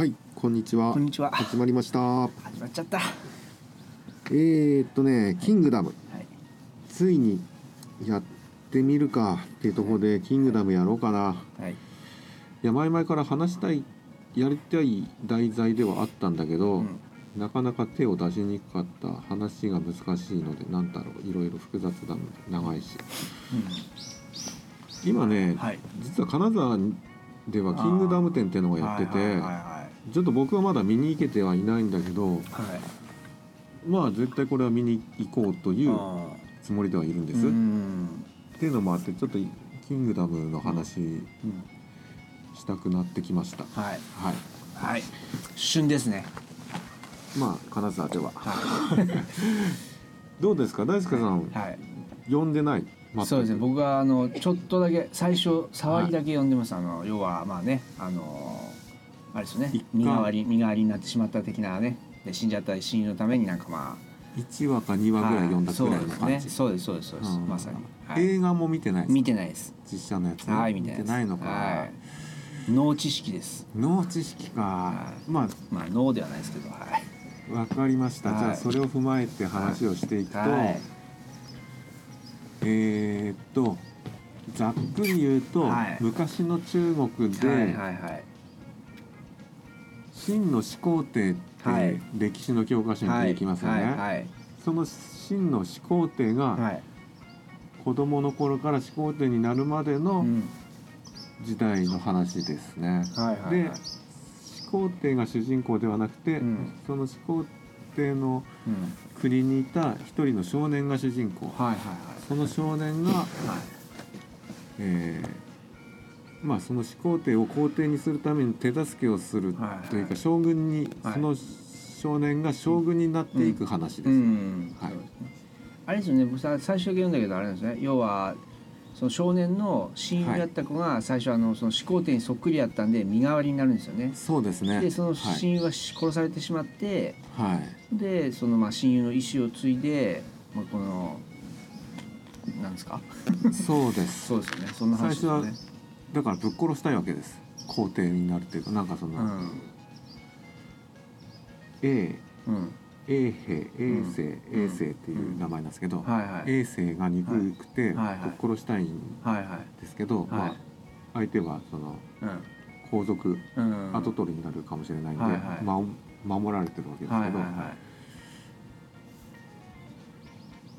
はい、こんにちは。こんにちは始まりました。始まっちゃった。はえー、っとね、キングダム、い。ついにやってみるかっていうところで、キングダムやろうかな。はい。いや、前々から話したい、やりたい題材ではあったんだけど、うん。なかなか手を出しにくかった話が難しいので、なんだろう、いろいろ複雑だので、長いし。今ね、はい。実は金沢ではキングダム展っていうのをやってて、ちょっと僕はまだ見に行けてはいないんだけど、いはい。まあ絶対これは見に行こうというあつもりではいるんでーす。っうん。ていうのもあってちょっとキングダムの話うん。したくなってきました。はい。はい。はい。旬ですね。まあ金沢ではは どうですか？大輔さん、い。はい。読んでない？そうですね。僕はあのちょっとだけ最初触りだけ読んでます。あの要はまあねあのあれですよね身代わり身代わりになってしまった的なね。で死んじゃった親友のためになんかま一話か二あ。話ぐらい読んだくらいのは感じ。いそうですね。そうですそうですそうです。うんまさに。はい。映画も見てないです。見てないです。実写のやつ。はい見てないのか。はい。脳知識です。脳知識かは。ままあ脳ではないですけど、はい。あわかりました。じゃはいあそれを踏まえて話をしていくと、はい。えーっとざっくり言うと、はい昔の中国で、はいはいはい。秦の始皇帝ってはい歴史の教科書に出てきますよね、その秦の始皇帝がはい。子供の頃から始皇帝になるまでのうん時代の話ですね。で始皇帝が主人公ではなくて、うんその始皇帝のうん。国にいた一人の少年が主人公その少年が、はい。はい。えーまあその始皇帝を皇帝にするために手助けをするというか将軍にはい。その少年が将軍になっていく話です、あれですよね。僕さ最初だけ読んだけどあれなんですね。要は。その少年の親友だった子が最初あのその始皇帝にそっくりやったんで身代わりになるんですよね。そうですね。でそのはい。親友は殺されてしまって、はい。でそのまあ親友の意思を継いで、まあ、このなんですか？そうです。そうですよね。そんな話ですよねだからぶっ殺したいわけです。皇帝になるというかなんかその、A うん、A 兵 A 星、うん。A 星っていう名前なんですけど、はいはい。A 星が憎くて、ぶっ殺したいんですけど、まはい。あ相手はその皇族うん。うん跡取りになるかもしれないんで、ま守られてるわけですけど、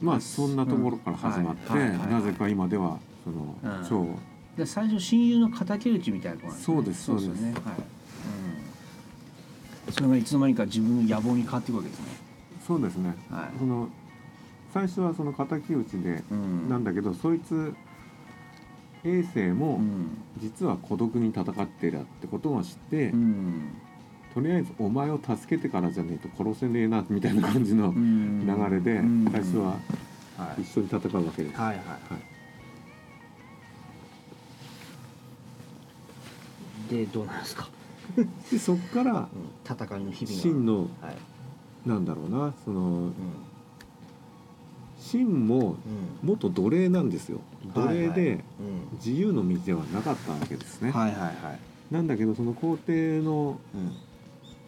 まあそんなところから始まって、なぜか今ではその、うん。超で最初親友の敵討ちみたいなところなんそうですそうですよね。はい、うん、それがいつの間にか自分の野望に変わっていくわけですね。そうですね、はい。その最初はその敵討ちで、うん。なんだけどそいつ衛星もうん。実は孤独に戦っているってことを知って、うん。とりあえずお前を助けてからじゃねえと殺せねえなみたいな感じのうん。流れでうん。最初ははい。一緒に戦うわけです。はいはいはいでどうなんですか、でそっから戦いの日々が。秦のはい。なんだろうなそのうん。秦もうん。元奴隷なんですよ。奴隷で自由の道ではなかったわけですね、はいはいはい。なんだけどその皇帝のうん。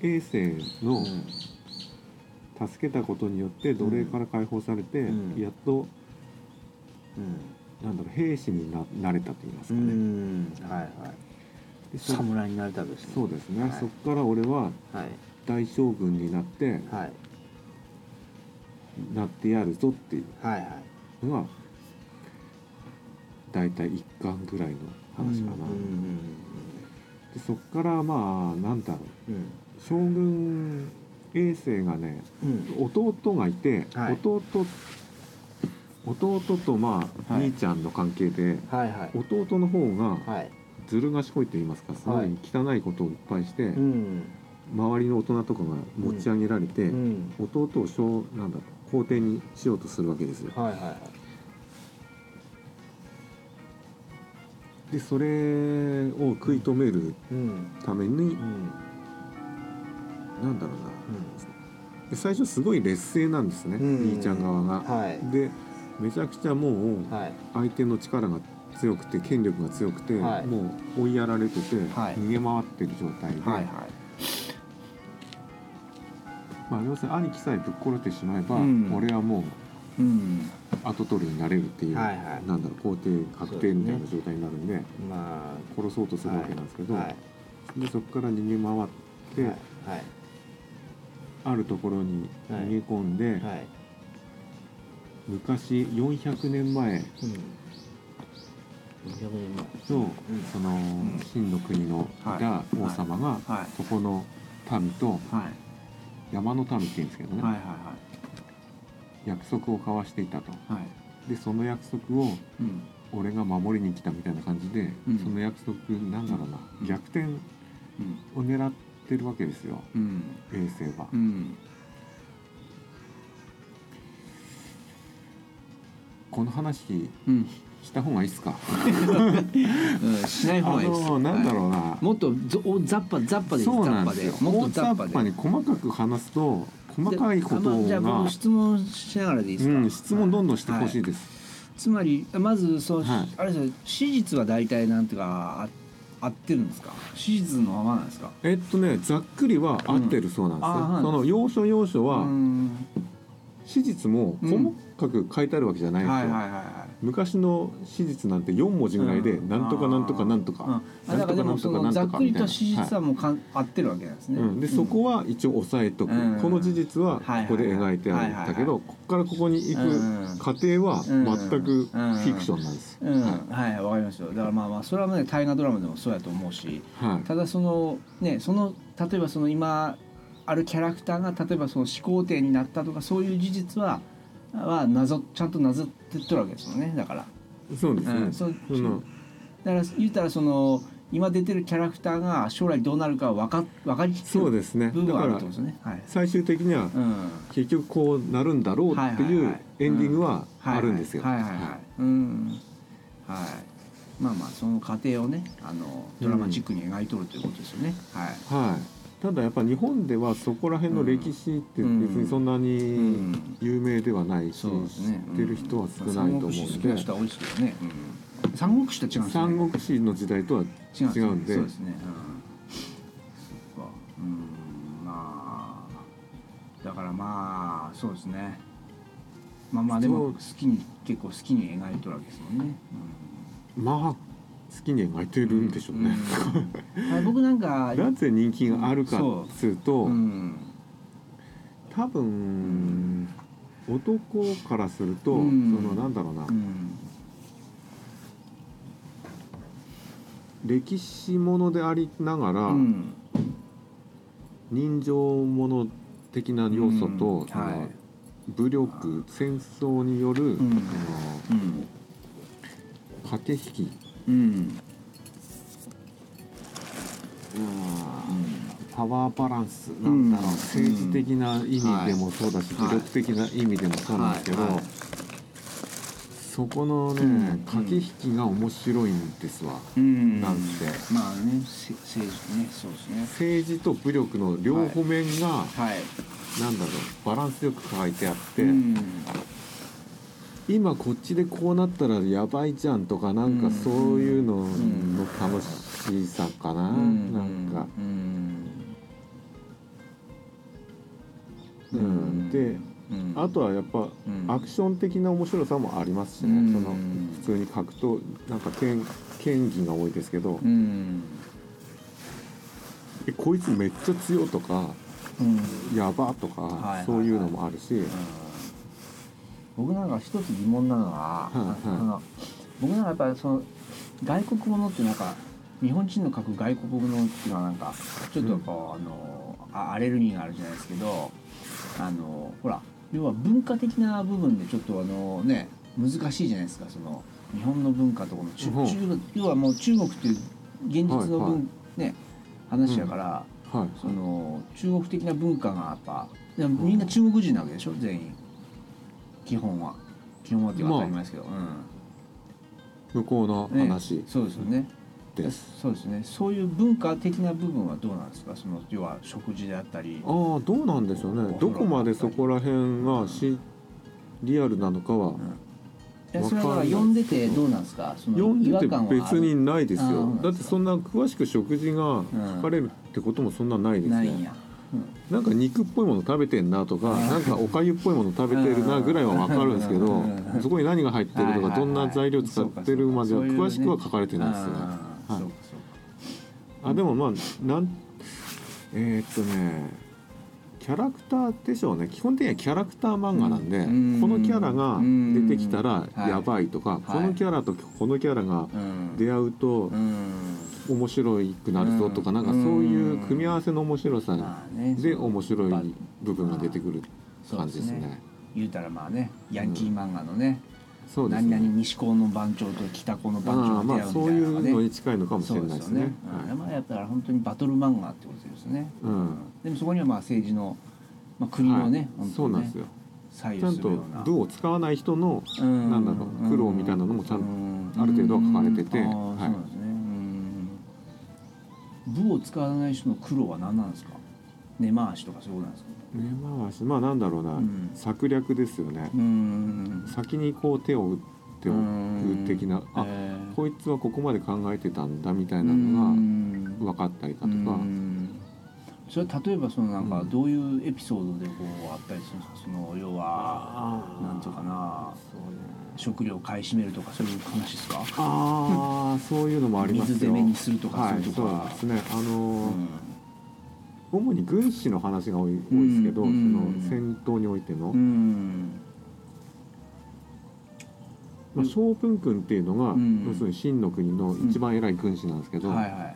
衛星のうん。助けたことによって奴隷から解放されて、うん。やっとうん。なんだろう兵士にななれたと言いますうかね、ん。はいはい侍になりたいですね。そうですね、はい。そっから俺ははい。大将軍になってはい。なってやるぞっていう。はいはい。のが大体1巻ぐらいの話かな、うん。でそっからまあなんだろう。うん。将軍衛星がねうん。弟がいて、はい。弟弟とまあ、はい。兄ちゃんの関係ではいはい。弟の方がはいずる賢いと言いますかすごはい。い汚いことをいっぱいして、うん。周りの大人とかが持ち上げられて、うん。弟を将なんだ皇帝にしようとするわけですよ。はいはいはい。でそれを食い止めるうん。ために、うん。なんだろうな。で最初すごい劣勢なんですね、うん。兄ちゃん側が。はい。でめちゃくちゃもうはい。相手の力が強くて権力が強くて、はい。もう追いやられてて、はい。逃げ回ってる状態で、はいはい。まあ要するに兄貴さえぶっ殺してしまえば、うん。俺はもううん。後取りになれるっていう、はいはい。なんだろう皇帝確定みたいな状態になるんでま殺そうとするわけなんですけど、あはい。でそこから逃げ回って、はい。はい。あるところに逃げ込んで、はい。昔400年前うん。200年前の、そのん秦の国のい。た王様が、はい。そこの民とはい。山の民って言うんですけどね、約束を交わしていたと。でその約束をうん。俺が守りに来たみたいな感じで、うん。その約束なんだろうな、うん。逆転うん。を狙ってるわけですよ。うん。衛星は、うん。この話うんした方がいいっすか？うんしない方あがいいです。のなんだろうな、はい。もっとぞおザッパザッパでいいそうザッパなんでよ。で。すもっと大ザッパで。に細かく話すと細かいことであまあじゃあが僕質問しながらでいいですか、うん、質問どんどんしてほしいはです、つまりまずその、はい。あれですよ。史実は大体なんていうかあ合ってるんですか？史実のままなんですか？えっとねざっくりは合ってるそうなんですよ、うん。あはい。その要所要所は、うん。史実も細かく書いてあるわけじゃないんですよ、はいはいはいはい昔の史実なんて4文字ぐらいで、うん。なんとかなんとかなんとか、うん。あだからでもそのざっくりと史実はもうかん合ってるわけなんですね、うん、でそこは一応押さえとく、うん。この事実はこはいこで描いてある。んだけど、はい。ここからここに行うん。く過程はうん。全くフィクションなんです、うん、ははい、わかりますよ。だからまあまあそれはね大河ドラマでもそうやと思うし、いはい。ただそのねその例えばその今あるキャラクターが例えばその始皇帝になったとかそういう事実ははなぞちゃんとなぞってっとるわけですよね。だから、そうですね、うんそうそのだから言ったらその今出てるキャラクターが将来どうなるか分か分かりきってるそうですね部分はあるだからってことですね。はい。最終的にはうん。結局こうなるんだろうってはいうはいエンディングはあるんですよ。はいはいはいはい。うん。はい。まあまあその過程をねあのドラマチックに描いとるということですよね。はい。はいただやっぱ日本ではそこら辺の歴史って別にそんなうにん有名ではないし、そうですね。知ってる人は少ないと思うんで、すけどね。うん。三国志と違うんですね。三国志の時代とは違違うんでそうですね。うん。まあだからまあそうですね。まあまあでも好きに結構好きに描いとるわけですもんね。うん。まあ好きに描いてるんでしょうね。うん。はい僕なんか なぜ人気があるかっつうと、うん。多分男からすると、うん。そのなんだろうな、うん。歴史ものでありながら、うん。人情もの的な要素と、うん。そのはい武力戦争による、ん。そのうん。駆け引き、うん。パワーバランスんなんだろう、政治的な意味でもそうだし、はい武力的な意味でもそうなんですけど、はいはい。そこのね、うん駆け引きが面白いんですわ、うん。なんてまあねせ政治ねそうですね。政治と武力の両方面が、はい。なんだろうバランスよく書いてあって、うん今こっちでこうなったらやばいじゃんとかなんかうん。そういうのんの楽しさかな、うん。なんか、うん。うん。でうん。あとはやっぱうん。アクション的な面白さもありますしね、うん。その普通に格闘なんか剣剣技が多いですけど、うん。えこいつめっちゃ強とかうん。やばとか、そういうのもあるし、僕なんか一つ疑問なのは、あの僕なんかやっぱりその外国ものってなんか日本人の書く外国ものっていうのはなんかちょっとこう、あのあアレルギーがあるじゃないですけどあのほら要は文化的な部分でちょっとあのね難しいじゃないですかその日本の文化とこの中う要はもう中国っていう現実の文、はいはい。ね話やから、はいその中国的な文化がやっぱみんな中国人なわけでしょ全員基本は。基本はって当たり前ですけど、向こうのうんね話そうですよね。です。そうですね。そういう文化的な部分はどうなんですか？その要は食事であったり。ああどうなんでしょうね。どこまでそこら辺がしリアルなのかはえそれは読んでてどうなんですか？その読んでて別にないですよ。だってそんな詳しく食事が書かれるってこともそんなないですねないんやなんか肉っぽいもの食べてんなとかなんかおかゆっぽいもの食べてるなぐらいは分かるんですけどうん。そこに何が入ってるとかどんな材料使ってるまでは詳しくは書かれてないですね。はい。あでもまあなんえーっとねキャラクターでしょうね。基本的にはキャラクター漫画なんで、うん。このキャラが出てきたらうんやばいとか、い。このキャラとこのキャラがうん。出会うとうん。面白くなるぞとか、うんなん。かそういう組み合わせの面白さで面白い部分が出てくる感じですね。言うたらまあねヤンキー漫画のね、そうです何々ね。西高の番長と北高の番長が出会うみまあそういうのに近いのかもしそれないですね。すよね。うんまあやっぱり本当にバトル漫画ってことですね。うんでもそこにはまあ政治の、まあ、国のね、はい本当にねそうなんですよ。左ちゃんと右するような。部を使わない人のうんなんだろう苦労みたいなのもちゃんとうんある程度は書かれててはいそうなんですね。うん部を使わない人の苦労は何なんですか？根回しとかそういうことなんですか？根回し。まあなんだろうな、うん。策略ですよね、うん。先にこう手を打っておく的な、あえー。こいつはここまで考えてたんだみたいなうのん。が分かったりだとか、うん。それは例えばそのなんかうん。どういうエピソードでこうあったりするんですか？その要はなんていうかな食料を買い占めるとかそういう話ですか？ああそういうのもありますよ。水攻めにするとかはいそういうとこはそうですね。あのーうん主に軍師の話が多い多いですけど、うんその戦闘においての、うん。まあ、将軍君っていうのが、うん。要するに秦の国の一番偉い軍師なんですけど、はいはい。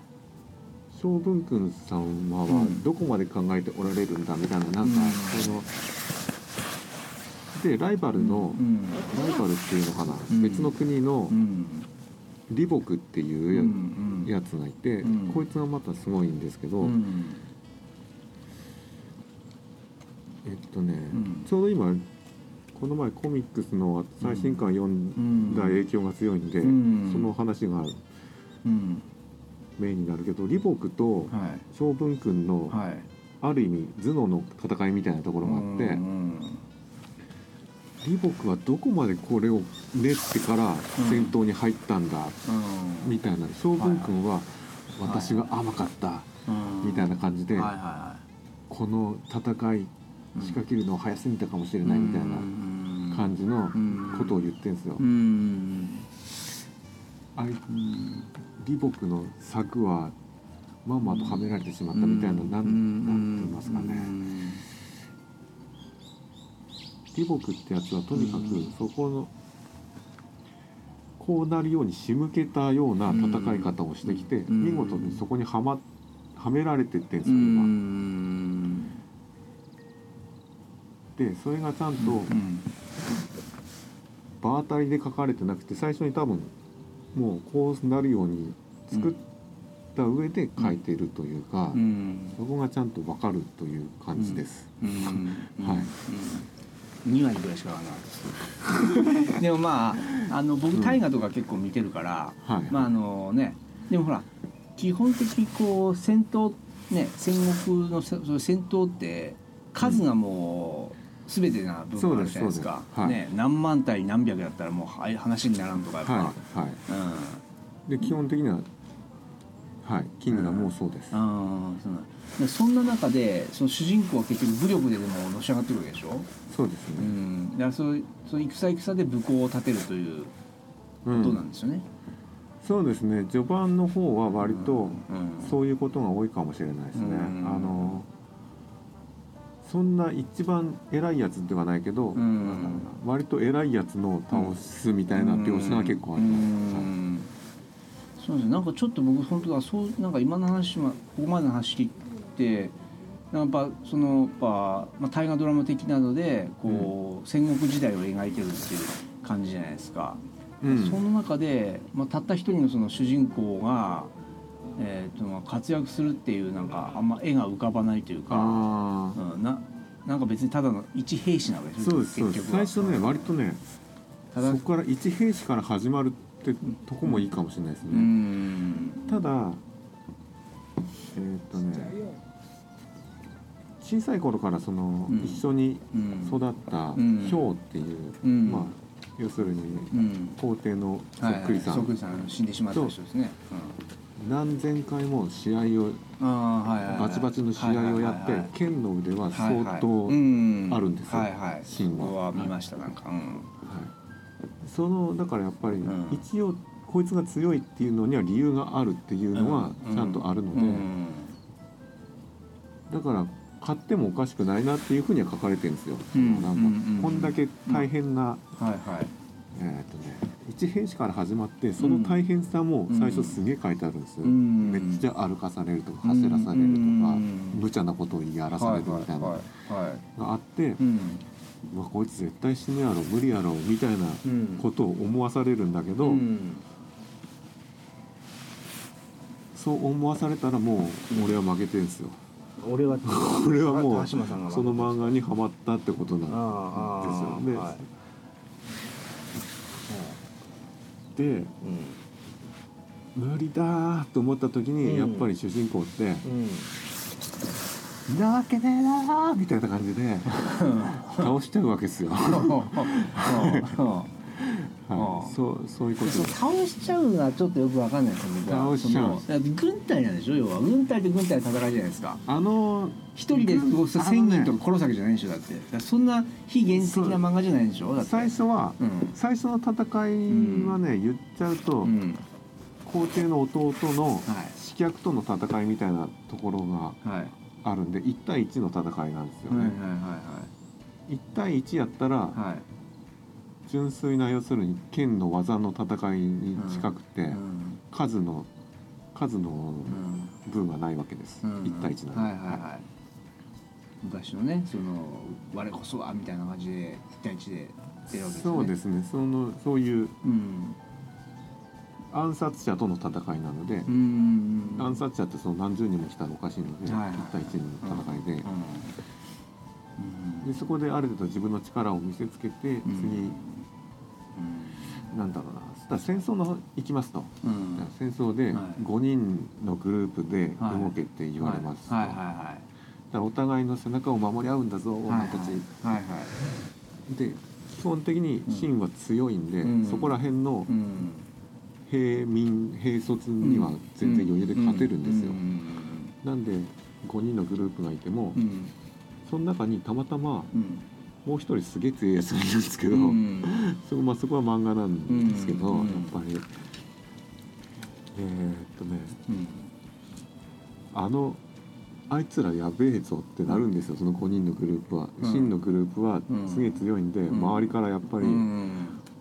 将軍君様はうんどこまで考えておられるんだみたいななんか、うん。そのでライバルの、うんライバルっていうのかな、うん。別の国のうん。李牧っていうや,、つがいて、うん。こいつがまたすごいんですけど、えっとね、ん。ちょうど今この前コミックスの最新刊読んだ影響が強いんで、うん。その話がうん。メインになるけど李牧とはい。将軍君のはい。ある意味頭脳の戦いみたいなところがあって、うん李牧はどこまでこれを練ってから戦闘に入ったんだ、うん。みたいな。将軍君ははい。私が甘かったうん。みたいな感じで、この戦いい仕掛けるのを早すぎたかもしれないみたいな感じのことを言ってるんですよ。うん。あい李牧の策はまんまとはめられてしまったみたいな、なんなんて言いますかね、李牧ってやつはとにかくうん。そこのこうなるように仕向けたような戦い方をしてきて、うん。見事にそこにはまはめられてってんですうよ今。んでそれがちゃんとうん場当たりで書かれてなくて最初に多分もうこうなるように作った上で書いてるというか、うん。そこがちゃんと分かるという感じです。うん。はい。2割ぐらいしかわからなかったですでもまああの僕うん大河とか結構見てるから、はい、まああのねでもほら基本的にこう戦闘ね戦国の戦闘って数がもう全てな部分あるじゃないですか。はい。ね、何万対何百だったらもうはい話にならんとかやっぱ、はいはい。うん。で基本的にははいキングダムもそうです、あーそうなん。でそんな中でその主人公は結局武力ででものし上がってるわけでしょ、そうですうね、ん、だからそうそう戦戦で武功を立てるといううん。ことなんですよね。そうですね。序盤の方は割とうん。そういうことが多いかもしれないですね、うん。あのそんな一番偉いやつではないけど、うん。割と偉いやつの倒すみたいな描写が結構あります、うん。そうですね。なんかちょっと僕本当だそうなんか今の話もここまでの話聞いてなんかやっぱそのやっぱ、まあ、大河ドラマ的なのでこう、戦国時代を描いてるっていう感じじゃないですか。うん。その中で、まあ、たった一人のその主人公が、えー、とまあ活躍するっていうなんかあんま絵が浮かばないというか、あうん、ななんか別にただの一兵士なわけあそうですそうです。最初ね割とねただ。そこから一兵士から始まるってとこもいいかもしれないですね、うん。ただえーっとね小さい頃からその、うん。一緒にうん。育ったうん。ヒョウっていう、うん。まあ要するにうん。皇帝のそはいっくりさん。そっくりさん死んでしまった人ですね。何千回も試合をバチバチの試合をやって剣の腕は相当、うん。あるんですよ芯は見ましたなんか。そのだからやっぱりうん。一応こいつが強いっていうのには理由があるっていうのはうん。ちゃんとあるので、うん。だから買ってもおかしくないなっていうふうには書かれてるんですよ。うん。なんかうん。こんだけ大変な、はいはいえーっとね一兵士から始まってその大変さも最初すげえ書いてあるんですよ。うん。めっちゃ歩かされるとか走らされるとか、うん。無茶なことをやらされるみたいながあって、うん。うわこいつ絶対死ぬやろ無理やろみたいなうん。ことを思わされるんだけど、うん。そう思わされたらもう俺は負けてるんですよ。俺は 俺はもうその漫画にはまったってことなんああですよねはいで無理だーと思った時に、うんやっぱり主人公ってうん「なわけねえなー」みたいな感じで 倒しちゃうわけですよ。はい、そうそういうこと。倒しちゃうのはちょっとよくわかんないですよ僕は。倒しちゃう。軍隊なんでしょ要は。軍隊と軍隊の戦いじゃないですか。あの一人でこうあのね。千人とか殺すわけじゃないでしょだって。そんな非現実的な漫画じゃないでしょだって。最初は、うん。最初の戦いはね、言っちゃうと、うん。皇帝の弟のはい。刺客との戦いみたいなところがはい。あるんで1対1の戦いなんですよはいはいね。は1対1やったら純粋な要するに剣の技の戦いに近くて、うん。数の数のうん。分はないわけです、うん。1対1なんで、はいはいはい。昔のねその我こそはみたいな感じで1対1で出るわけですね。そうですね。そのそういううん。暗殺者との戦いなので、うん暗殺者ってその何十人も来たらおかしいので、はいはい1対1の戦いで,、うん。でそこである程度自分の力を見せつけて、うん。次なんだろうな。そしたら戦争の行きますと、うん。戦争ではい。5人のグループで動けって言われますと、はい。はお互いの背中を守り合うんだぞはい。女たち、はい。はい。で基本的に秦は強いんで、うん。そこら辺のうん。平民兵卒には全然余裕で勝てるんですよ、うん。なんで5人のグループがいても、うん。その中にたまたまうんもう一人すげえ強いやつがいるんですけど、うん。そこまあ、そこは漫画なんですけど、うん。やっぱり。えーっとねうん。あのあいつらやべえぞってなるんですよその5人のグループは、うん。真のグループはうんすげえ強いんで、ん。周りからやっぱり、うん。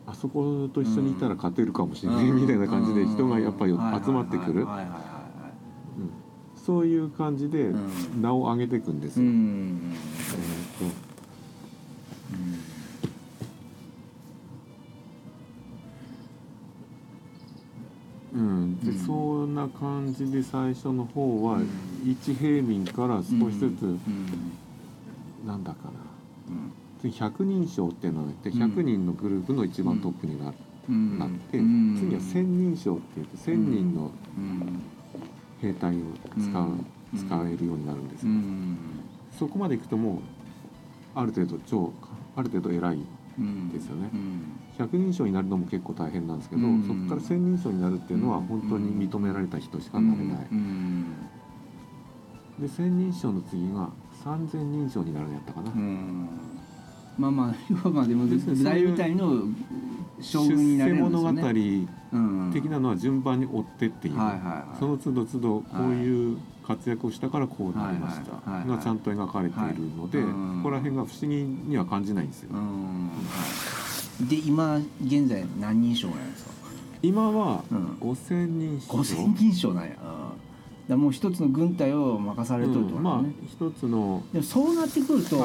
あそこと一緒にいたら勝てるかもしれない、うん。みたいな感じで人がやっぱりうん集まってくる、そういう感じでうん。名を上げていくんですうよ。うん、で、うん。そんな感じで最初の方はうん。一平民から少しずつ、うん。なんだかな。うん。次100人称っていうのがあってうん。100人のグループの一番トップになる、うん。なって、うん。次は1000人称って言って1000人のうん兵隊を使う、うん。使えるようになるんですよ、うん。そこまでいくともうある程度超ある程度偉いうんですよね。うん。100人称になるのも結構大変なんですけど、うん。そこから1000人称になるっていうのは本当に認められた人しかなれない、うん。で1000人称の次が3000人称になるんやったかな、うん。まあまあ要はまあでもですね大みたいの将軍になれるんですよね。出世物語うん。的なのは順番に追ってっていう、その都度都度こういう活躍をしたからこうなりました。はいがちゃんと描かれているので、ここら辺が不思議には感じないんですよ、うん。で今現在何人称なんですか？今はうん。5000人称、5000人称なんや、うん、だもう一つの軍隊を任されとるとうん。まあ一つのでもそうなってくると、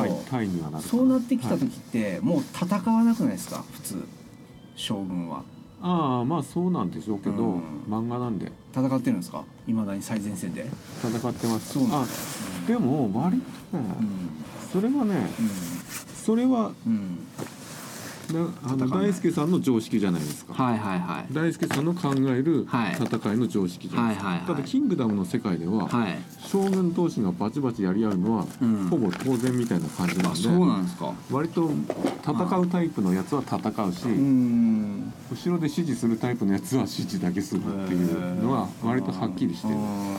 そうなってきたはい時って、もう戦わなくないですか？普通。将軍は。ああまあそうなんでしょうけど、うん。漫画なんで。戦ってるんですか？いまだに最前線で。戦ってます。そうなんあでも割とね、うん。それはねそれはあの大輔さんの常識じゃないですか、はいはいはい。大輔さんの考えるはい。戦いの常識じゃないですか、はいはいはい。ただキングダムの世界では、はい。将軍同士がバチバチやり合うのは、うん。ほぼ当然みたいな感じなんであそうなんですか。割と戦うタイプのやつは戦うし、うん。後ろで指示するタイプのやつは指示だけするっていうのは割とはっきりしてる、うん。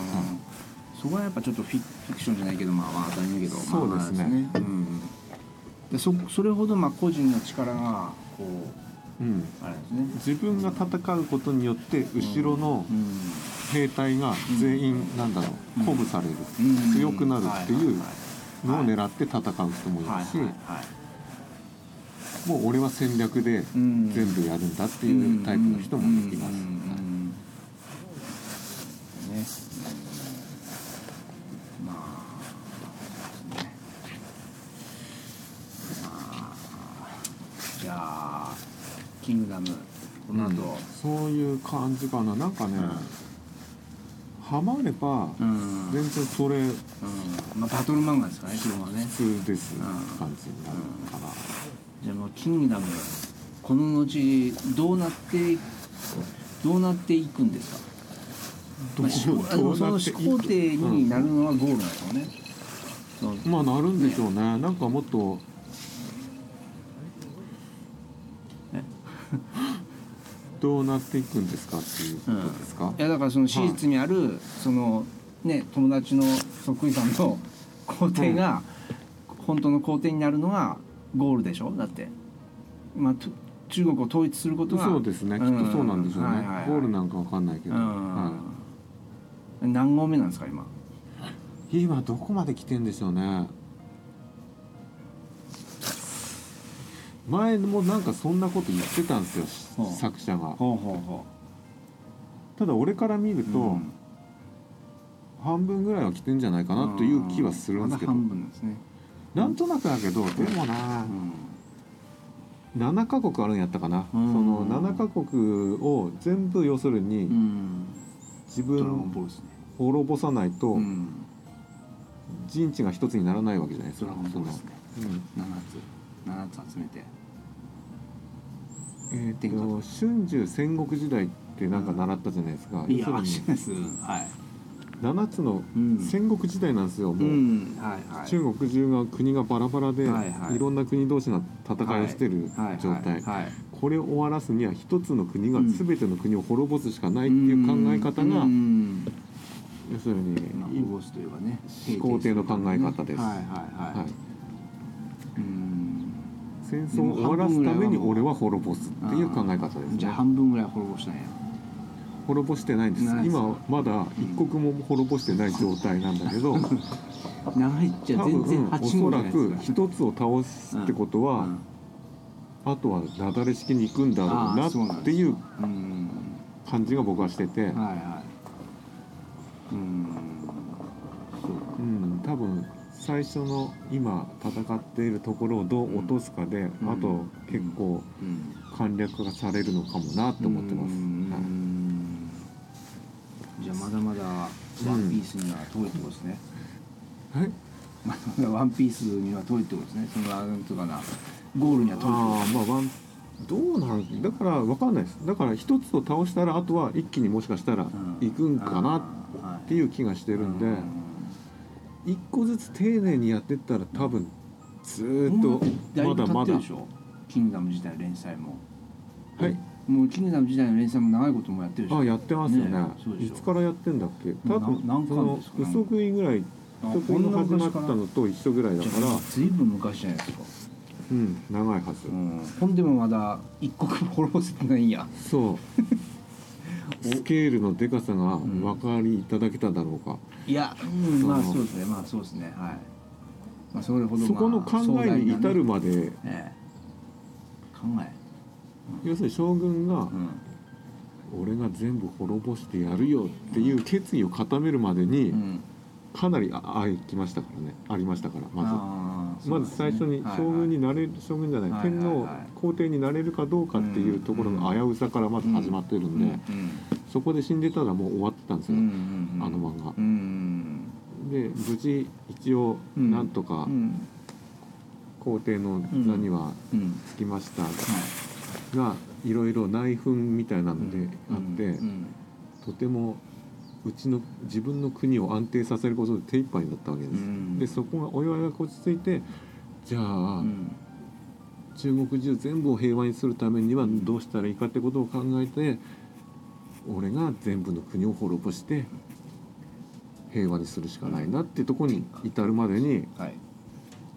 そこはやっぱちょっとフィクションじゃないけどまあまあ当たり前だけどそうですね。まあうん、でそそれほどまあ個人の力がこううん、あれですね。自分が戦うことによって後ろのうん。兵隊が全員なんだろう鼓舞される、うん。強くなるっていうはいのを狙って戦う人もいるし、もう俺は戦略でうん。全部やるんだっていうタイプの人もいます、うんうんうんうんねまあねまあじゃあキングダムこの後、そういう感じかな。なんかね、ハマればうん。全然それうん。まあ、バトル漫画ですからね基本はね。普通ですうん。感じになるかな、じゃあもうキングダムこの後どうなってどうなっていくんですか？どまあしょあのその始皇帝になるのはゴールなんですよね、まあなるんでしょうね。なんかもっとえどうなっていくんですかっていうことですか、いやだからその史実にある、そのね友達のそっくりさん。の皇帝が、本当の皇帝になるのがゴールでしょ？だって、まあ、と中国を統一することがそうですね。きっとそうなんでしょうね、はいはいはい。ゴールなんかわかんないけど、うん。は何合目なんですか今？い、今どこまで来てんでしょうね前もなんかそんなこと言ってたんですよほう作者が。ほうほうほただ俺から見ると、ううん。半分ぐらいは来てんじゃないかなという気はするんですけど、まだ半分ですね、なんとなくだけどでもな、7カ国あるんやったかな、うん。その7カ国を全部要するにうん。自分滅ぼさないとうん。陣地が一つにならないわけじゃないですか。そのうん。7つ7つ集めてえー、天下と春秋戦国時代ってなんか習ったじゃないですか、いや要するに知らないですはい。7つのうん。戦国時代なんですよ、もう、うんはいはい。中国中が国がバラバラで、はいはい。いろんな国同士が戦いをしてるはい状態、はいはい。これを終わらすには一つの国がうん。全ての国を滅ぼすしかないっていう考え方が、うん。要するに、まあというかね始皇帝の考え方です。はいはいはい、はい、うん戦争を終わらすために俺は滅ぼすっていう考え方ですじゃあね半分ぐらい滅ぼしたんや。滅ぼしてないんです。今まだ一国も滅ぼしてない状態なんだけど 長いっちゃ多全然分お8そらく一つを倒すってことは、うん。あとは雪崩式に行くんだろうあなっていううん感じが僕はしてて、はいはいうん。そう。うん、多分最初の今戦っているところをどう落とすかで、うん。あと結構うん。簡略化されるのかもなって思ってます。うん。はいじゃあまだまだワンピースには遠いってことですね、はい。まだまだワンピースには遠いってことですね。そのなんていうかなゴールには遠いってこと。ああまあワンどうなんだからわかんないです。だから一つを倒したらあとは一気にもしかしたら行くんかなっていう気がしてるんで一個ずつ丁寧にやってったら多分ずーっとまだまだキングダム自体の連載も。はい。もうキングダム自体の連載も長いこともやってるあやってますよね。ねいつからやってんだっけ？多分な何巻ですか？嘘食いぐらいあ嘘食いの始まったのと一緒ぐらいだから。じゃあずいぶん昔じゃないですか、うん長いはず、うん、ほんでもまだ一国も滅ぼせてないんや。そうスケールのでかさがお分かりいただけただろうか、いや、うん、まあそうですね。まあそうですね。はい。まあそれほど、まあ、そこの考えに至るままでええ。考え。要するに将軍がうん。俺が全部滅ぼしてやるよっていう決意を固めるまでにうんかなりああきましたからねありましたからまずまず最初に将軍になれる将軍じゃない天皇はい皇帝になれるかどうかっていうところの危うさからまず始まってるんでそこで死んでたらもう終わってたんですよあの漫画。で無事一応うん。なんとかうん。皇帝の座にはうん。つきました。はい。がいろいろ内紛みたいなのであって、うんとてもうちの自分の国を安定させることで手一杯だったわけです。うん。でそこがお祝いが落ち着いてじゃあ、うん。中国中全部を平和にするためにはどうしたらいいかってことを考えて俺が全部の国を滅ぼして平和にするしかないなってとこに至るまでにはい。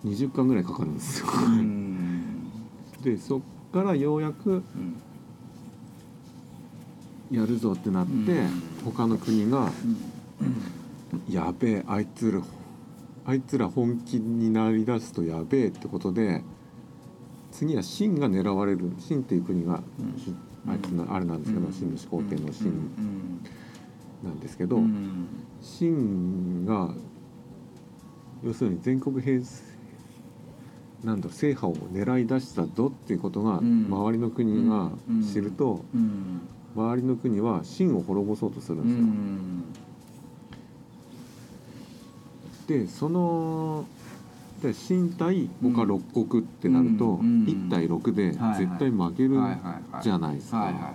20巻ぐらいかかるんですよ。うん。でそっからようやくうんやるぞってなって、うん。他の国がうん「やべえあいつらあいつら本気になりだすとやべえ」ってことで次は秦が狙われる秦っていう国が、うん。あいつのあれなんですけど、うん。秦の始皇帝の秦うん。なんですけど、うん。秦が要するに全国平なんだ制覇を狙い出したぞっていうことがうん。周りの国が知ると、うん周りの国は秦を滅ぼそうとするんうですよ。んでそので秦対他六国ってなると、うんうん1対6で絶対負けるじゃないですか。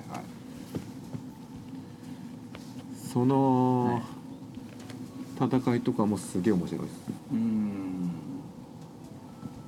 その戦いとかもすげえ面白いです。うん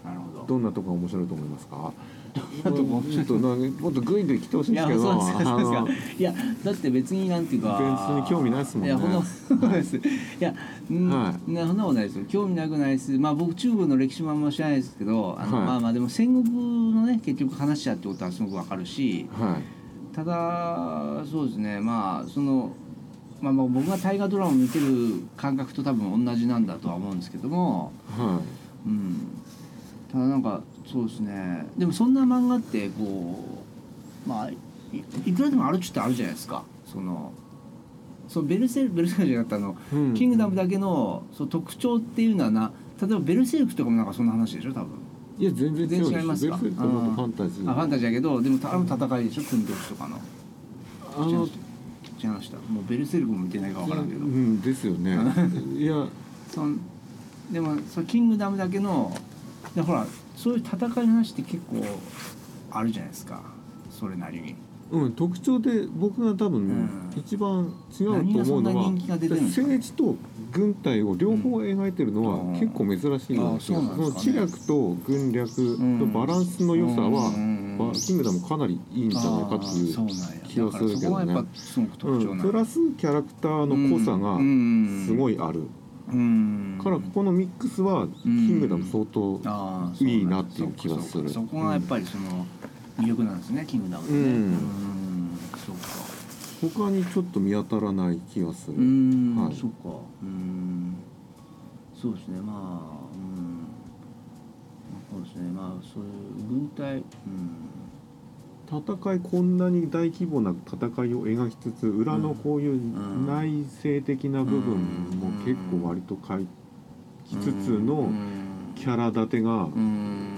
なるほどどんなとこが面白いと思いますか？どんなとこ面白いもっともっとグイグイ来てほしいですけど、いやだって別になんていうか別に興味ないっすもんね。いやほんなことないです。いや、うんはねそんなことないですよ。興味なくないです。まあ僕中国の歴史もあんま知らないですけどあの、はい。まあまあでも戦国のね結局話しちゃうってことはすごくわかるしはい。ただそうですね。まあそのまあまあ僕が大河ドラマを見てる感覚と多分同じなんだとは思うんですけどもはうん。ただなんかそうですね。でもそんな漫画ってこうまあいいくらでもあるっちゅってあるじゃないですか。そのそのベルセルクベルセルクじゃなくてあの、い。うん。キングダムだけのその特徴っていうのはな例えばベルセルクとかもなんかそんな話でしょ多分。いや全然違う全然違いますか？ベルセルクはファンタジー。あファンタジーやけどでもあの戦いでしょ国同士とかの。あの違いました。もうベルセルクも見てないか分からんけど、うんですよね。いや。そんでもそのキングダムだけのでほらそういう戦いの話って結構あるじゃないですか。それなりに。うん特徴で僕が多分うん。一番違うと思うんのはな人気が出てるん政治と軍隊を両方描いてるのうん。は結構珍しいんですよ。うなんその知略と軍略とバランスの良さはうんまあキングダムかなりいいんじゃないかっていう気がするけどね。う、なんん。プラスキャラクターの濃さがすごいいある、うんからここのミックスはキングダム相当、いいなっていう気がする。そこがやっぱりその魅力なんですねキングダムのね。うん。うんそうか。他にちょっと見当たらない気がする、うん、はい。そっか。うん。そうですねまあうん。そうですねまあそういう軍隊うん戦いこんなに大規模な戦いを描きつつ裏のこういう内政的な部分も結構割と書きつつのキャラ立てがうん。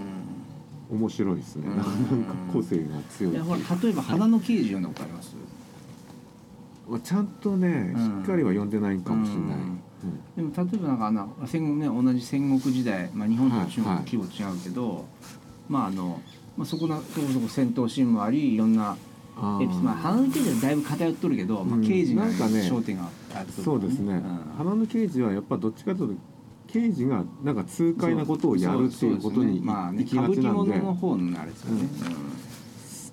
面白いですね、うん。なんか個性が強いいやほら例えば花の刑事読んだことあります？ちゃんとねうん。しっかりは読んでないかもしれない、うん。でも例えばなんかあの戦後ね同じ戦国時代、まあ、日本と中国はい。規模違うけど、まああの、まあ、そこなそこそこ戦闘シーンもありいろんなあー。エピソード。まあ花の刑事はだいぶ偏っとるけど、まあ、うん。刑事が、ね焦点があるとそうですね、花の刑事はやっぱどっちかというと刑事がなんか痛快なことをやるっていうことにまあね歌舞伎がちなんで、物の方のあれですよね、うん。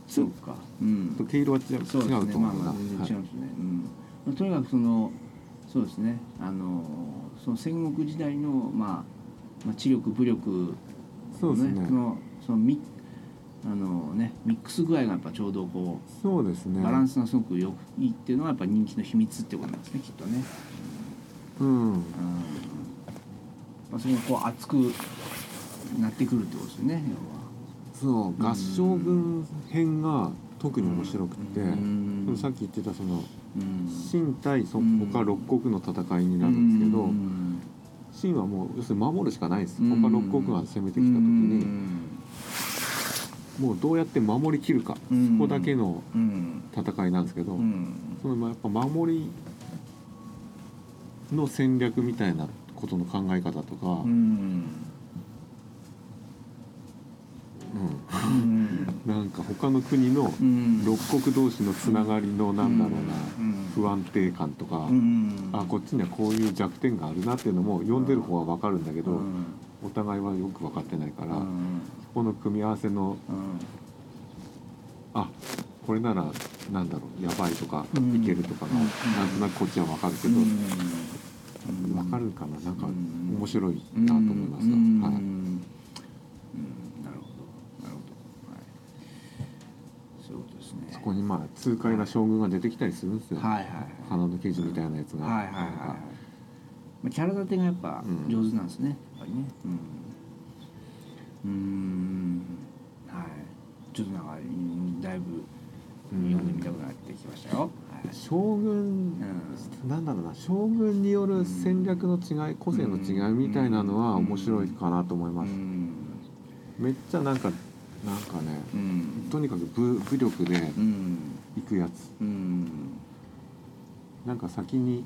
そうか。うん。と毛色は違うそうですね。まあまあ全然違うんですね、うん。まあとにかくそのそうですね。あのその戦国時代の、まあ、まあ知力武力そうですね。そのそのミあのねミックス具合がやっぱちょうどこそうですね。うバランスがすごくよくいいっていうのがやっぱ人気の秘密ってことなんですねきっとね。うん。うんまあ、それがこう熱くなってくるってことですよねそう合唱軍編が特に面白くて、要は。うん。そのさっき言ってたそのうん。秦対そうん他六国の戦いになるんですけど、うん。秦はもう要するに守るしかないです、うん。他六国が攻めてきた時に、もうどうやって守りきるか、うん。そこだけのうん。戦いなんですけど、うん。そのまあやっぱ守りの戦略みたいなことの考え方とか、うん。うん。なんか他の国のうん。六国同士のつながりのなんだろうな、うん。不安定感とか、うん。あこっちにはこういう弱点があるなっていうのも読んでる方は分かるんだけど、うんお互いはよく分かってないから、うん。この組み合わせのあこれならなんだろうやばいとか、うん。いけるとかが、うん。なんとなくこっちは分かるけど、うん。分かるかななんかうん。面白いなと思いました、うん。はい、うん。なるほど。なるほど。はい。そことですね。そこにまあ痛快な将軍が出てきたりするんですよ、はいはい花の刑事みたいなやつが、はいはいはいはい。まあキャラ立てがやっぱうん。上手なんですね、やっぱりね。うん。うん。はい。ちょっとなんかうんだいぶ読んでみたくなってきましたよ、はい。将軍、なんだろうな。将軍による戦略の違い個性の違いみたいなのは面白いかなと思います、うん。めっちゃなんかなんかねうん。とにかく武武力でうん。行くやつ。うん。なんか先にうん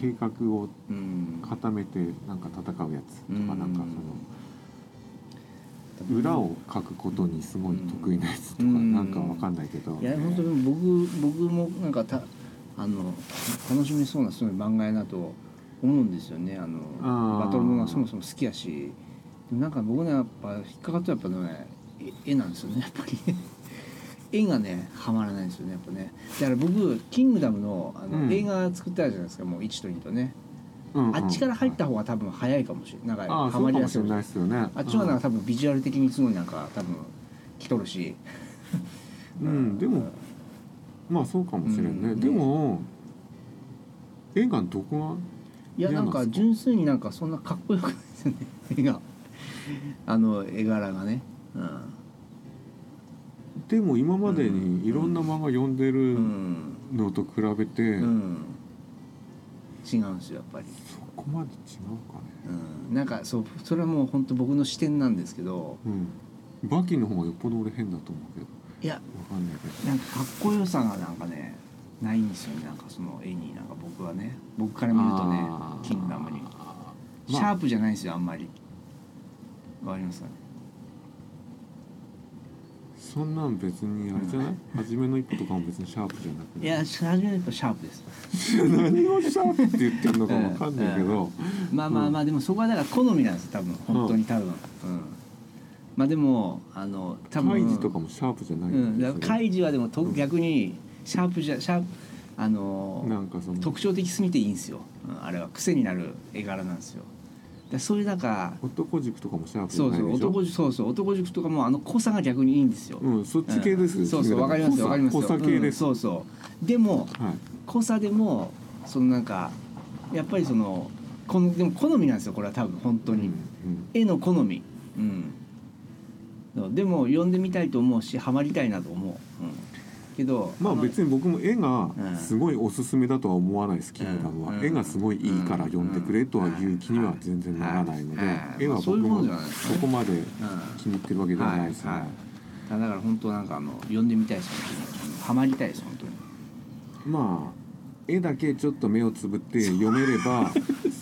計画をうん固めてなんか戦うやつとかうん。なんかその裏を書くことにすごい得意なやつとかうん。なんかわかんないけど。いや本当に僕僕もなんかたあの楽しめそうなすごい漫画やなと思うんですよね。あのバトルものがそもそも好きやし。なんか僕ねやっぱ引っかかったやっぱね絵絵なんですよねやっぱり。ね絵がねはまらないんですよねやっぱね。だから僕「キングダムの」あの、うん。映画作ってあるじゃないですかもう1と2とね、うんうん。あっちから入った方が多分早いかもしれない。なんかああはそうかもしれまりやすいないですよね。あっちはなんか多分ビジュアル的にすごいなんか多分来とるし。うん。うんでもまあそうかもしれんね。うん。でも映画のどこがいやなんか？純粋になんかそんなかっこよくないですよね。絵が。あの絵柄がねでも今までにいろんな漫画読んでうるん、のと比べて、うん、違うんですよやっぱり、そこまで違うかね。うん、なんかそうそれはもう本当僕の視点なんですけどうん。バキの方がよっぽど俺変だと思うけど。いやわかんないけど。なんかかっこよさがなんかねないんですよね。なんかその絵になんか僕はね。僕から見るとねキングダムに。まあ。シャープじゃないんですよあんまり。わかりますかねそんなん別にあれじゃない？初めの一歩とかも別にシャープじゃなくい？や初めのやっぱシャープです。何をシャープって言ってるのかわかんないけど、まあまあまあでもそこはだから好みなんです多分本当に多分、うん。まあでもあの多分カイジとかもシャープじゃないうん。だよからカイジはでもと逆にシャープじゃシャープあのなんかその特徴的すぎていいんですよ、うんあれは。癖になる絵柄なんですよだからそういうなんか男塾とかもシャープじゃそうそう男塾そうそう男塾とかもあの濃さが逆にいいんですよ、うんそっち系ですよ、うんそうそうわかりますよわかりますよ。濃さ系です、うんそうそう。でもはい。濃さでもそのなんかやっぱりそのこのでも好みなんですよこれは多分本当に、うん絵の好み。うん。でも読んでみたいと思うしハマりたいなと思う、うん、けどのまあ別に僕も絵がうん。すごいおすすめだとは思わないですキングダムは、うん。絵がすごいいいから読んでくれとはいう気には全然ならないので、はい絵は僕もそこまでうん気に入ってるわけではないですね、はいはい。だから本当なんかあの読んでみたいですハマりたいです本当に。まあ絵だけちょっと目をつぶって読めれば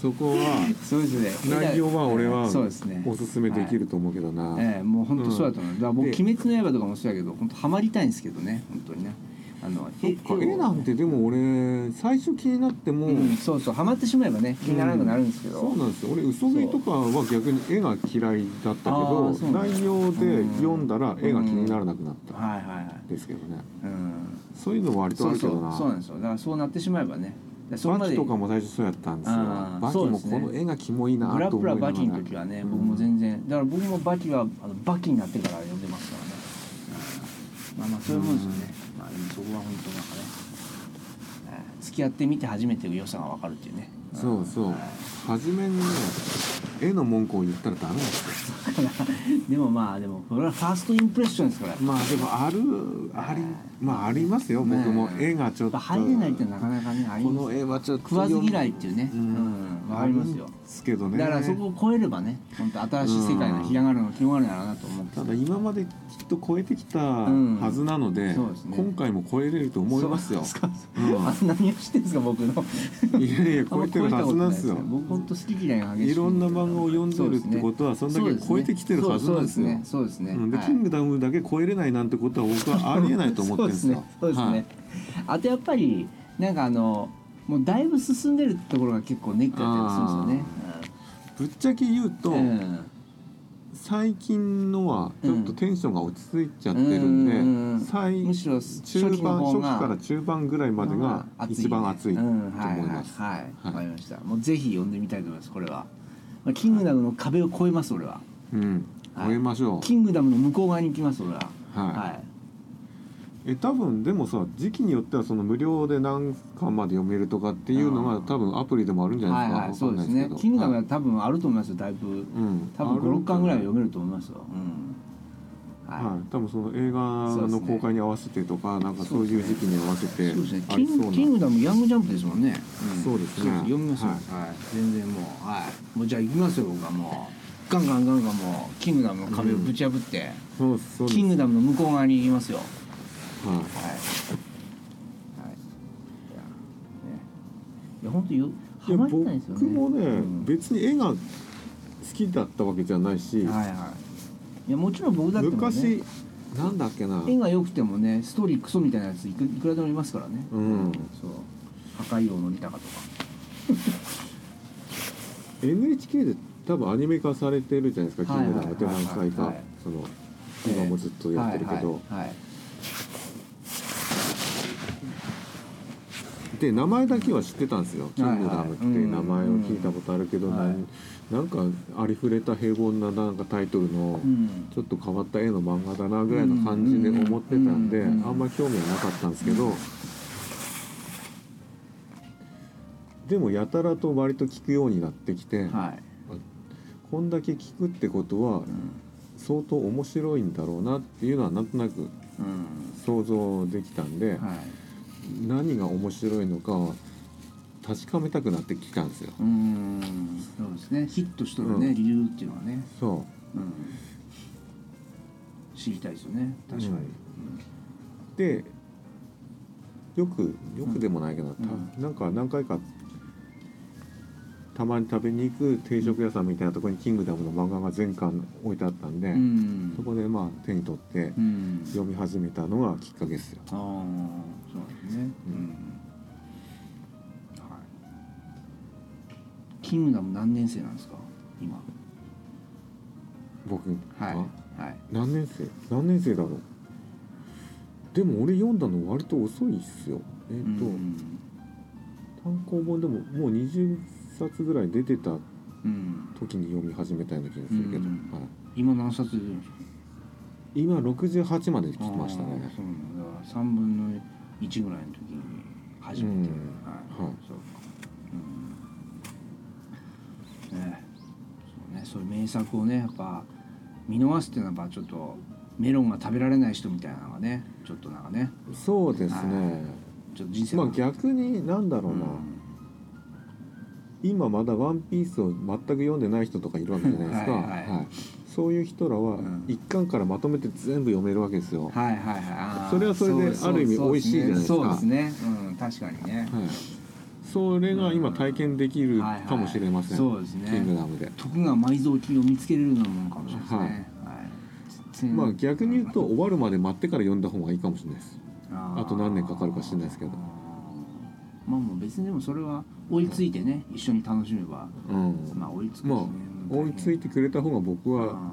そこはそうですね。内容は俺はそうですね。おすすめできると思うけどな、ええもう本当そうだと思う、だから僕「で鬼滅の刃」とかもそうやけど本当ハマりたいんですけどね。本当にねあの絵なんてでも俺最初気になっても、うん、そうそうハマってしまえばね気にならなくなるんですけど、そうなんですよ。俺嘘食いとかは逆に絵が嫌いだったけあど内容で読んだら絵が気にならなくなったはいはいはい。ですけどね。うん。そういうのは割とあるけどな。うそうなんですよ。だからそうなってしまえばね。バキとかも最初そうやったんですよ。バキもこの絵がキモいなと思いながら。バキの時はねうん。僕も全然だから僕もバキはあのバキになってから読んでますからね、うん。まあまあそういうもんですよね、まあでもそこは本当なんかね、えー付き合ってみて初めて良さが分かるっていうね。そうそう。はい初めにね絵の文句を言ったらダメなんですよでもまあでもこれはファーストインプレッションですから。まあでもあるありまあありますよ。僕もね絵がちょっと。入れないってなかなかねありこのますよ。絵はちょっと食わず嫌いっていうね。ううんんわかりますよ。ですけどね。だからそこを超えればね本当新しい世界が広がるの広がるんやろうなと思ってただ今まできっと超えてきたん。はずなので,、そうですね。今回も超えれると思いますよ。うん。あ何をしてんですか僕の。いやいや超えてるはずなんですよ僕本当好き嫌いが激しいいろんな漫を読んでるってことはそんだけ超えてきてるはずなんですよ。そうですね。うんで、キングダムだけ超えれないなんてことは僕はありえないと思ってるんですよ。そうですね。そうですねはいあとやっぱりなんかあのもうだいぶ進んでるところが結構ネックだったりするんですよね。ぶっちゃけ言うと、うん最近のはちょっとテンションが落ち着いちゃってるうんで、ん最むしろ中盤初期から中盤ぐらいまでが一番熱いとうん思います。はいわかりました。もうぜひ読んでみたいと思いますこれは。まあキングダムの壁を越えます俺は。うん、はい終えましょう。キングダムの向こう側に行きます俺は。はいはい。え多分でもさ時期によってはその無料で何巻まで読めるとかっていうのうんが多分アプリでもあるんじゃないはいですか、はいそうですね。キングダムははい多分あると思いますよだいぶ。うん、多分五六巻ぐらいは読めるると思いますよ。うん。はい、は多分その映画の公開に合わせてとか、なんかそういう時期に合わせてい。そうですね。あキンキングダムヤングジャンプですもんね。んそうですね読みますよ。ははいい。全然もうはい。もうじゃあ行きますよ僕はもう。ガンガンガンガンもうキングダムの壁をぶち破って、そうですそうですキングダムの向こう側に行きますよ。はいはい。はい。いや、ね。いや、本当よ。ハマりないですよね。僕もね、うん別に絵が好きだったわけじゃないし、はいはい。いや、もちろん僕だってもね。昔なんだっけな。絵が良くてもね、ストーリークソみたいなやついくいくらでもいますからね。うん。そう。破壊王のりたかとか。NHK で多分アニメ化されてるじゃないですか「はいキングダム」って何回か。その今もずっとやってるけど、はいはいはい。で名前だけは知ってたんですよ「キングダム」って名前を聞いたことあるけど、うんはいなんかありふれた平凡ななんかタイトルのうん。ちょっと変わった絵の漫画だなぐらいの感じで思ってたんで、うんあんまり興味はなかったんですけど、でもやたらと割と聞くようになってきて、はい。こんだけ聞くってことはうん。相当面白いんだろうなっていうのはなんとなくうん想像できたんで、はい。何が面白いのかは確かめたくなってきたんですよ。うん。そうですね。ヒットしとるね、うん。理由っていうのはね、そう。ん、知りたいですよね。確かに、うでよくよくでもないけど、たうなんか何回かたまに食べに行く定食屋さんみたいなところに「キングダム」の漫画が全巻置いてあったんで、うん。そこでまあ手に取ってうん。読み始めたのがきっかけですよ。ああそうですね。うん、キングダム何年生なんですか？今。僕。はい。あ？はい。何年生？何年生だろう？でも俺読んだの割と遅いっすよ。えっ、と、うん。単行本でももう20冊ぐらい出てたうん。時に読み始めたような気がするけど、うん。はい、今何冊出てるんですか？今68まで来ましたね。そうなんだ。だから3分の1ぐらいの時に初めて、うん。はい、はい。そうそういう名作をねやっぱ見逃すっていうのはやっぱちょっとメロンが食べられない人みたいなのがねちょっとなんかね。そうですね。ちょっと人生まあの逆になんだろうな、今まだ「ワンピースを全く読んでない人とかいるわけじゃないですか。はいはいそういう人らはうん。一巻からまとめて全部読めるわけですよ、うんはいはい。はいそれはそれである意味美味しいじゃないですか。そうですね。うん。確かにね。はい、それが今体験できるはいはいかもしれません、そうですねキングダムで。徳川埋蔵金を見つけれるようなものかもしれないですね。はい。全まあ逆に言うと終わるまで待ってから読んだ方がいいかもしれないです。あと何年かかるか知らないですけどまあもう別にでもそれは追いついてね一緒に楽しめばうん。まあ追いつくまあ追いついてくれた方が僕はあ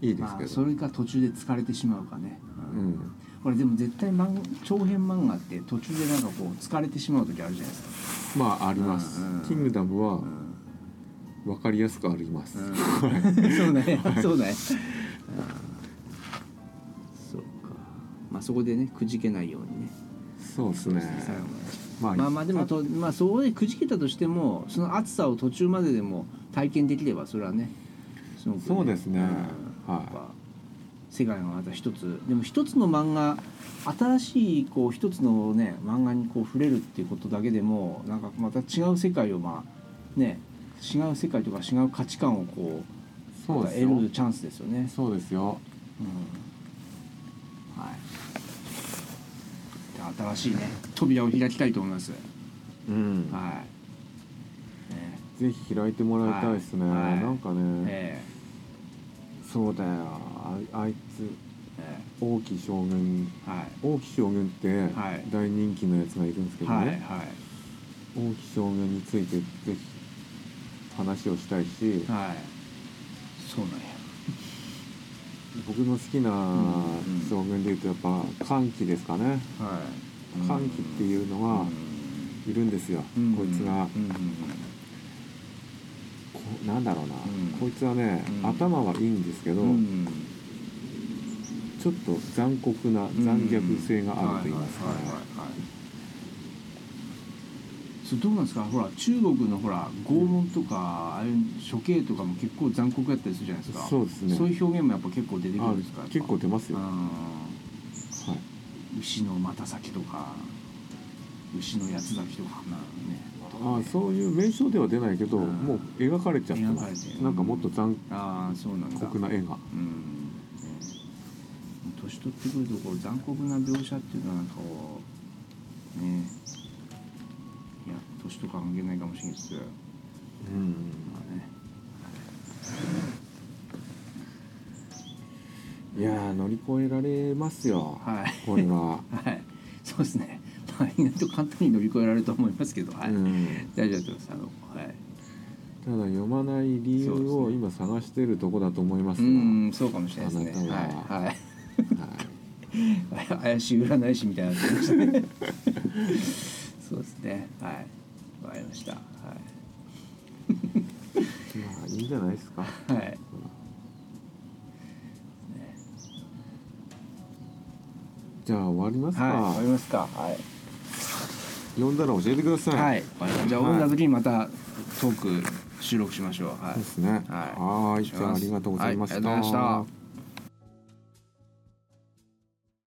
いいですけど。ーまあそれか途中で疲れてしまうかね。うんうん。これでも絶対漫画長編漫画って途中でなんかこう疲れてしまう時あるじゃないですか。まあありますうんうん。キングダムはうんわかりやすくあります。うん そうねそうね。そうか。まあそこでねくじけないようにね。そうですね。まあまあまあでもと、まあ、そこでくじけたとしてもその暑さを途中まででも体験できればそれはねすごくそうですねんはい世界がまた一つでも一つの漫画新しいこう一つのね漫画にこう触れるっていうことだけでもなんかまた違う世界をまあね違う世界とか違う価値観をこうそう得るチャンスですよね。そうですよ。うんはいで新しいね扉を開きたいと思います。うん。はい。ねぜひ開いてもらいたいですね、はいはいなんかね、えそうだよああいつ。ええ。王毅将軍。えはい。王毅将軍ってはい。大人気のやつがいるんですけどね、はいはい。王毅将軍についてぜひ話をしたいし、はい。そうなんや。僕の好きなうん将軍でいうとやっぱ歓喜ですかね。はい。歓喜っていうのがいるんですよ、うん。こいつが、うん。こなんだろうな、うん。こいつはね、うん。頭はいいんですけど、うんちょっと残酷な残虐性があると言いますか。そうどうなんですか？ほら中国のほら拷問とかああいう処刑とかも結構残酷やったりするじゃないですか。そうですね。そういう表現もやっぱ結構出てくるあんですか？結構出ますよ、うん。はい、牛の股先とか牛の八つ咲きとかなねあそういう名称では出ないけど、うん。もう描かれちゃってます。なんかもっと残酷な絵が。うん。ね年取ってくるとこう残酷な描写っていうのはなんかこうねいや年とか関係ないかもしれないですけど。うんまあねいやー乗り越えられますよはい。これは、はい。そうですね。まあ意外と簡単に乗り越えられると思いますけど。はい、うん、大丈夫です。あのはい。ただ読まない理由を今探してるとこだと思いますうが、んそうかもしれないですね。はい。はい 怪しい占い師みたいになそうですね。はい。わかりました。はまあいいんじゃないですか。いはい。じゃあ終わりますか、はい。わかりますか。はい。読んだら教えてください、はい。じゃあはい読んだ時にまたトーク収録しましょう。はい。そうですね。はい。はーい。じゃあありがとうございました、はい